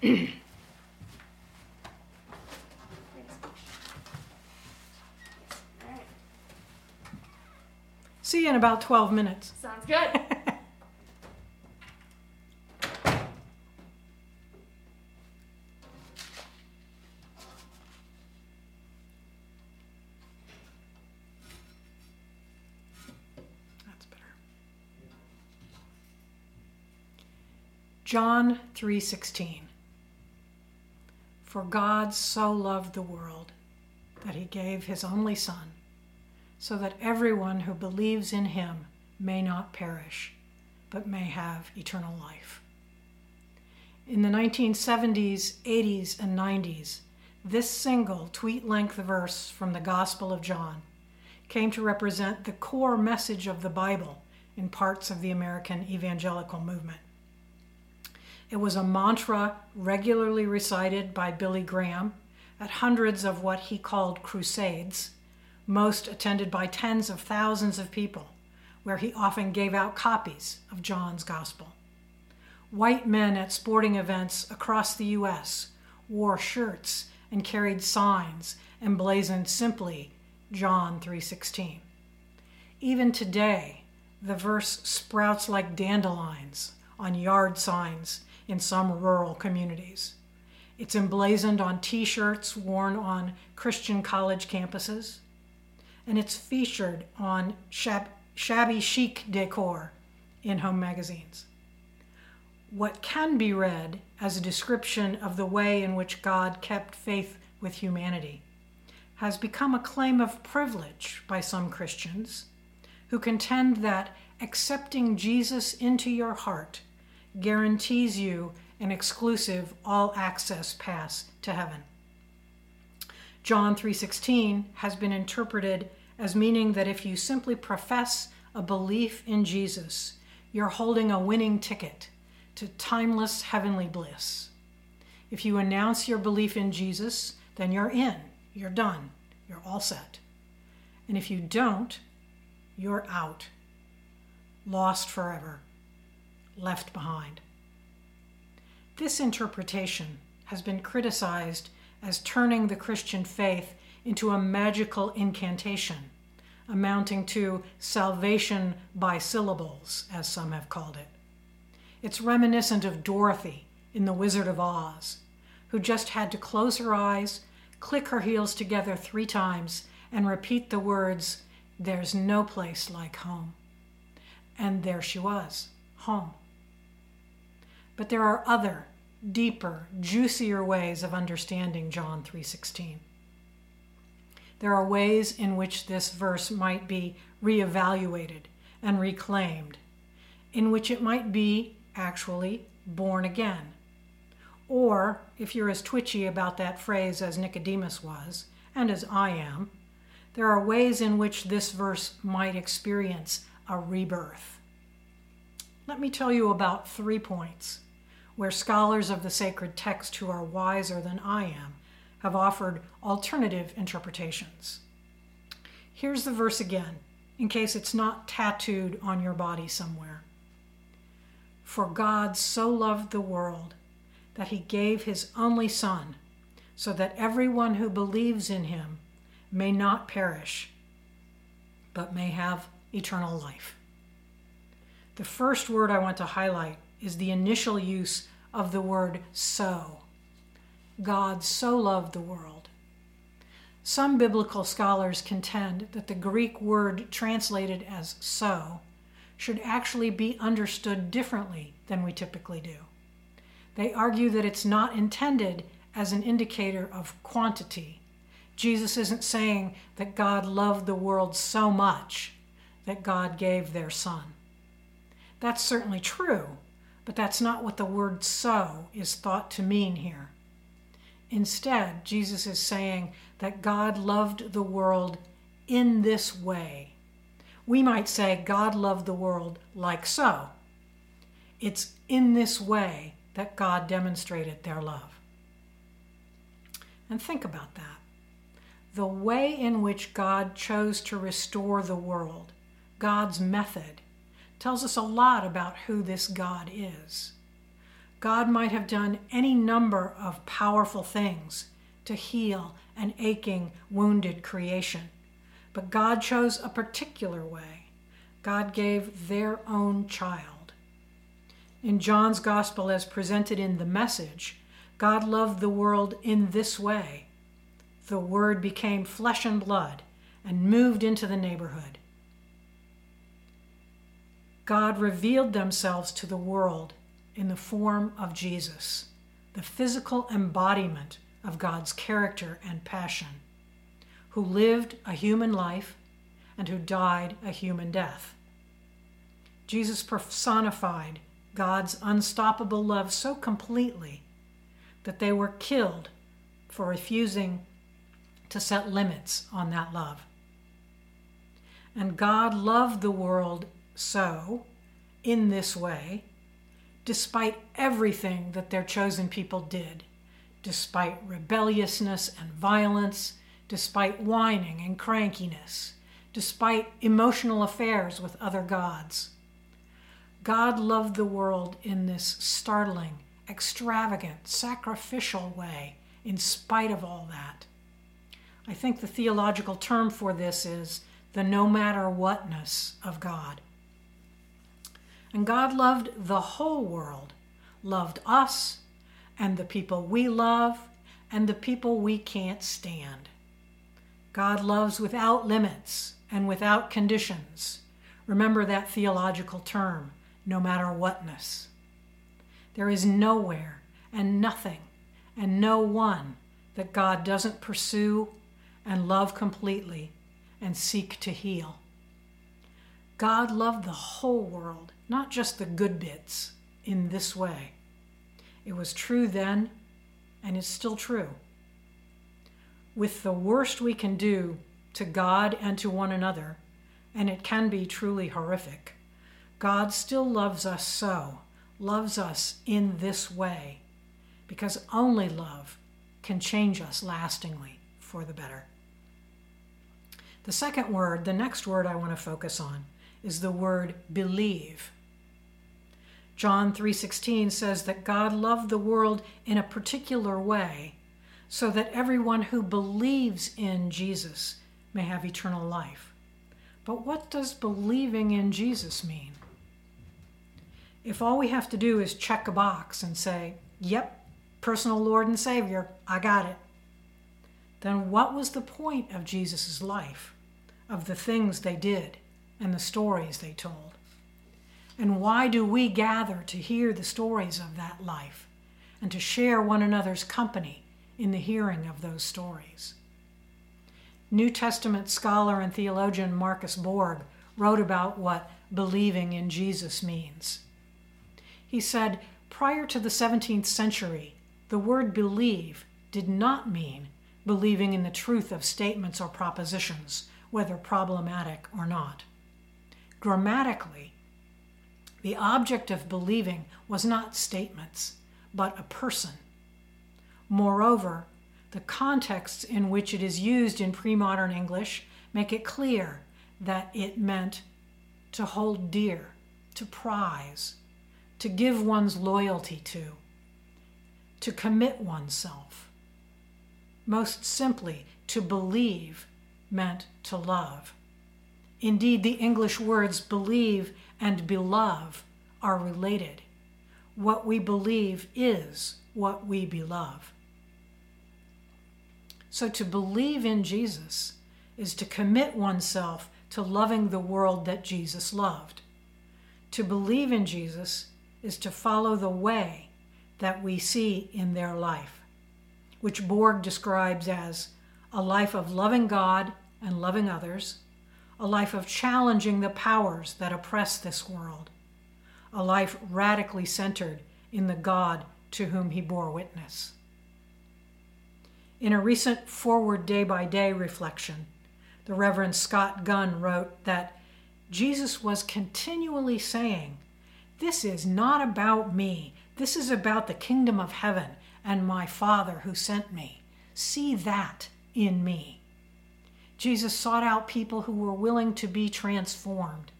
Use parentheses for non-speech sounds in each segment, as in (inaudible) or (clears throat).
(clears throat) See you in about 12 minutes. Sounds good. (laughs) That's better. John 3:16 For God so loved the world that he gave his only son so that everyone who believes in him may not perish but may have eternal life. In the 1970s, 80s, and 90s, this single tweet length verse from the Gospel of John came to represent the core message of the Bible in parts of the American evangelical movement. It was a mantra regularly recited by Billy Graham at hundreds of what he called crusades, most attended by tens of thousands of people, where he often gave out copies of John's Gospel. White men at sporting events across the U.S. wore shirts and carried signs emblazoned simply John 3:16. Even today, the verse sprouts like dandelions on yard signs in some rural communities. It's emblazoned on t-shirts worn on Christian college campuses, and it's featured on shab- shabby chic decor in home magazines. What can be read as a description of the way in which God kept faith with humanity has become a claim of privilege by some Christians who contend that accepting Jesus into your heart guarantees you an exclusive all-access pass to heaven. John 3:16 has been interpreted as meaning that if you simply profess a belief in Jesus, you're holding a winning ticket to timeless heavenly bliss. If you announce your belief in Jesus, then you're in, you're done, you're all set. And if you don't, you're out, lost forever, left behind. This interpretation has been criticized as turning the Christian faith into a magical incantation, amounting to salvation by syllables, as some have called it. It's reminiscent of Dorothy in The Wizard of Oz, who just had to close her eyes, click her heels together three times, and repeat the words, There's no place like home. And there she was, home. But there are other, deeper, juicier ways of understanding John 3:16. There are ways in which this verse might be reevaluated and reclaimed, in which it might be actually born again. Or, if you're as twitchy about that phrase as Nicodemus was, and as I am, there are ways in which this verse might experience a rebirth. Let me tell you about three points where scholars of the sacred text who are wiser than I am have offered alternative interpretations. Here's the verse again, in case it's not tattooed on your body somewhere. For God so loved the world that he gave his only Son, so that everyone who believes in him may not perish, but may have eternal life. The first word I want to highlight is the initial use of the word so. God so loved the world. Some biblical scholars contend that the Greek word translated as so should actually be understood differently than we typically do. They argue that it's not intended as an indicator of quantity. Jesus isn't saying that God loved the world so much that God gave their son. That's certainly true, but that's not what the word so is thought to mean here. Instead, Jesus is saying that God loved the world in this way. We might say God loved the world like so. It's in this way that God demonstrated their love. And think about that. The way in which God chose to restore the world, God's method, tells us a lot about who this God is. God might have done any number of powerful things to heal an aching, wounded creation. But God chose a particular way. God gave their own child. In John's Gospel, as presented in the message, God loved the world in this way. The Word became flesh and blood and moved into the neighborhood. God revealed themselves to the world in the form of Jesus, the physical embodiment of God's character and passion, who lived a human life and who died a human death. Jesus personified God's unstoppable love so completely that they were killed for refusing to set limits on that love. And God loved the world so, in this way, despite everything that their chosen people did, despite rebelliousness and violence, despite whining and crankiness, despite emotional affairs with other gods. God loved the world in this startling, extravagant, sacrificial way, in spite of all that. I think the theological term for this is the no matter whatness of God. And God loved the whole world, loved us and the people we love and the people we can't stand. God loves without limits and without conditions. Remember that theological term, no matter whatness. There is nowhere and nothing and no one that God doesn't pursue and love completely and seek to heal. God loved the whole world, not just the good bits, in this way. It was true then, and it's still true. With the worst we can do to God and to one another, and it can be truly horrific, God still loves us so, loves us in this way, because only love can change us lastingly for the better. The second word, the next word I want to focus on, is the word believe. John 3:16 says that God loved the world in a particular way so that everyone who believes in Jesus may have eternal life. But what does believing in Jesus mean? If all we have to do is check a box and say, "Yep, personal Lord and Savior, I got it." Then what was the point of Jesus' life, of the things they did? And the stories they told? And why do we gather to hear the stories of that life and to share one another's company in the hearing of those stories? New Testament scholar and theologian Marcus Borg wrote about what believing in Jesus means. He said, prior to the 17th century, the word believe did not mean believing in the truth of statements or propositions, whether problematic or not. Grammatically, the object of believing was not statements, but a person. Moreover, the contexts in which it is used in pre modern English make it clear that it meant to hold dear, to prize, to give one's loyalty to, to commit oneself. Most simply, to believe meant to love. Indeed, the English words believe and belove are related. What we believe is what we belove. So to believe in Jesus is to commit oneself to loving the world that Jesus loved. To believe in Jesus is to follow the way that we see in their life, which Borg describes as a life of loving God and loving others a life of challenging the powers that oppress this world, a life radically centered in the God to whom he bore witness. In a recent Forward Day by Day reflection, the Reverend Scott Gunn wrote that Jesus was continually saying, This is not about me. This is about the kingdom of heaven and my Father who sent me. See that in me. Jesus sought out people who were willing to be transformed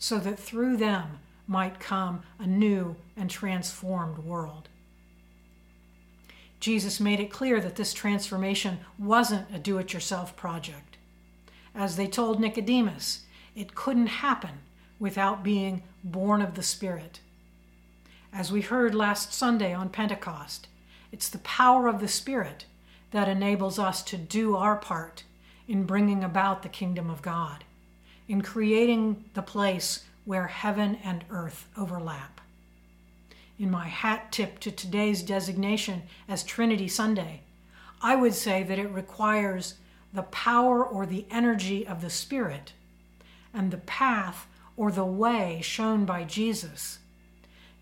so that through them might come a new and transformed world. Jesus made it clear that this transformation wasn't a do it yourself project. As they told Nicodemus, it couldn't happen without being born of the Spirit. As we heard last Sunday on Pentecost, it's the power of the Spirit that enables us to do our part in bringing about the kingdom of God, in creating the place where heaven and earth overlap. In my hat tip to today's designation as Trinity Sunday, I would say that it requires the power or the energy of the Spirit and the path or the way shown by Jesus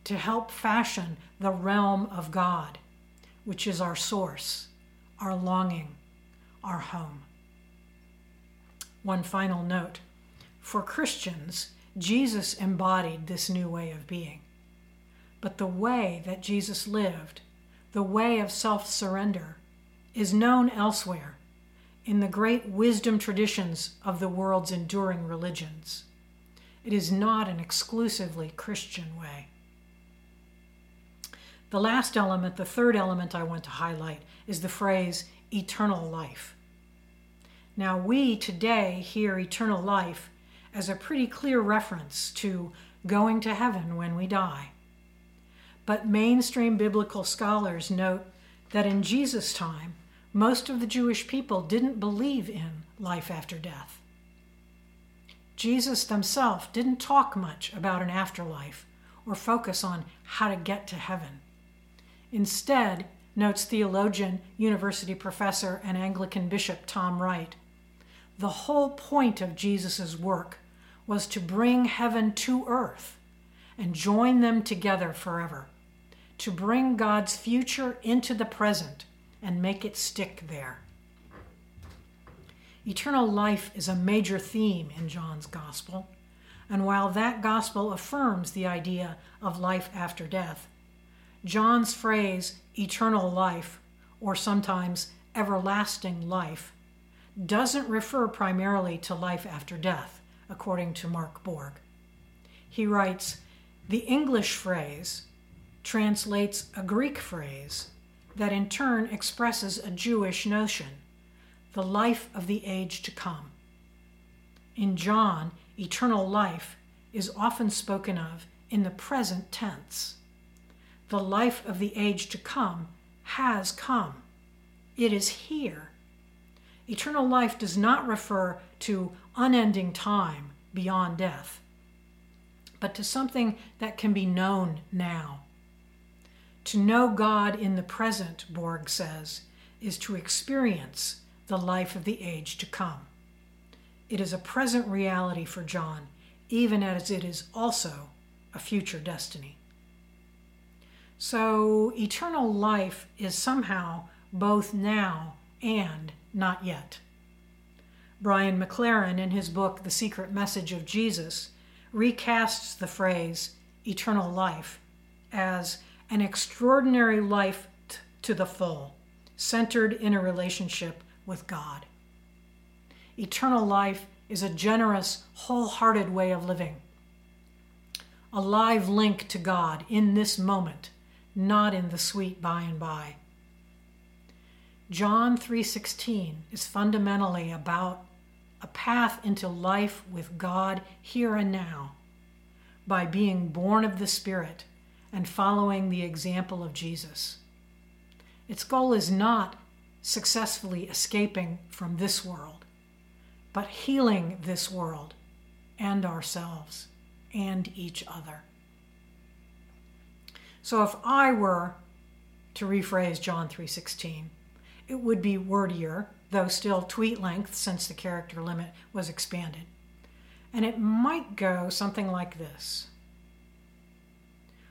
to help fashion the realm of God, which is our source, our longing, our home. One final note for Christians, Jesus embodied this new way of being. But the way that Jesus lived, the way of self surrender, is known elsewhere in the great wisdom traditions of the world's enduring religions. It is not an exclusively Christian way. The last element, the third element I want to highlight, is the phrase eternal life. Now, we today hear eternal life as a pretty clear reference to going to heaven when we die. But mainstream biblical scholars note that in Jesus' time, most of the Jewish people didn't believe in life after death. Jesus himself didn't talk much about an afterlife or focus on how to get to heaven. Instead, notes theologian, university professor, and Anglican bishop Tom Wright, the whole point of Jesus' work was to bring heaven to earth and join them together forever, to bring God's future into the present and make it stick there. Eternal life is a major theme in John's Gospel, and while that Gospel affirms the idea of life after death, John's phrase, eternal life, or sometimes everlasting life, doesn't refer primarily to life after death, according to Mark Borg. He writes The English phrase translates a Greek phrase that in turn expresses a Jewish notion the life of the age to come. In John, eternal life is often spoken of in the present tense. The life of the age to come has come, it is here. Eternal life does not refer to unending time beyond death, but to something that can be known now. To know God in the present, Borg says, is to experience the life of the age to come. It is a present reality for John, even as it is also a future destiny. So, eternal life is somehow both now and not yet. Brian McLaren, in his book, The Secret Message of Jesus, recasts the phrase eternal life as an extraordinary life t- to the full, centered in a relationship with God. Eternal life is a generous, wholehearted way of living, a live link to God in this moment, not in the sweet by and by. John 3:16 is fundamentally about a path into life with God here and now by being born of the Spirit and following the example of Jesus. Its goal is not successfully escaping from this world, but healing this world and ourselves and each other. So if I were to rephrase John 3:16, it would be wordier, though still tweet length since the character limit was expanded. And it might go something like this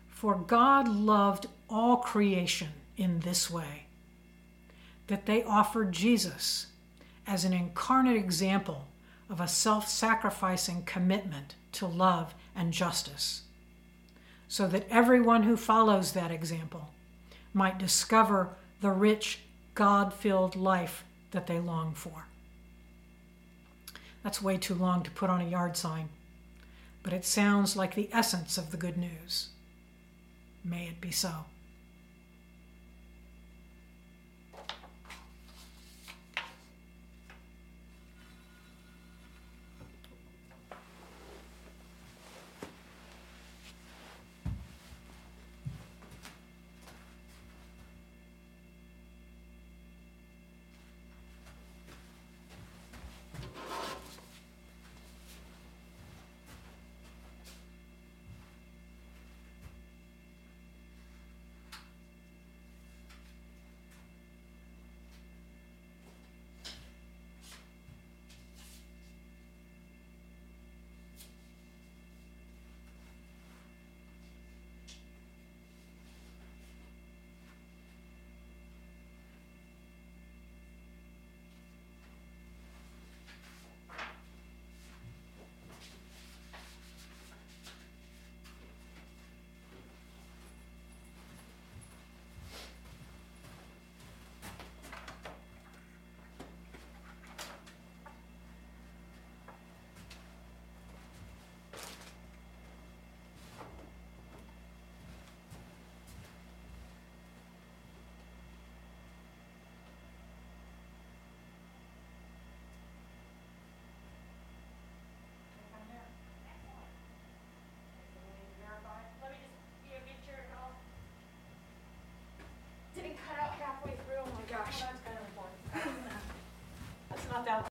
For God loved all creation in this way that they offered Jesus as an incarnate example of a self sacrificing commitment to love and justice, so that everyone who follows that example might discover the rich God filled life that they long for. That's way too long to put on a yard sign. but it sounds like the essence of the good news. May it be so.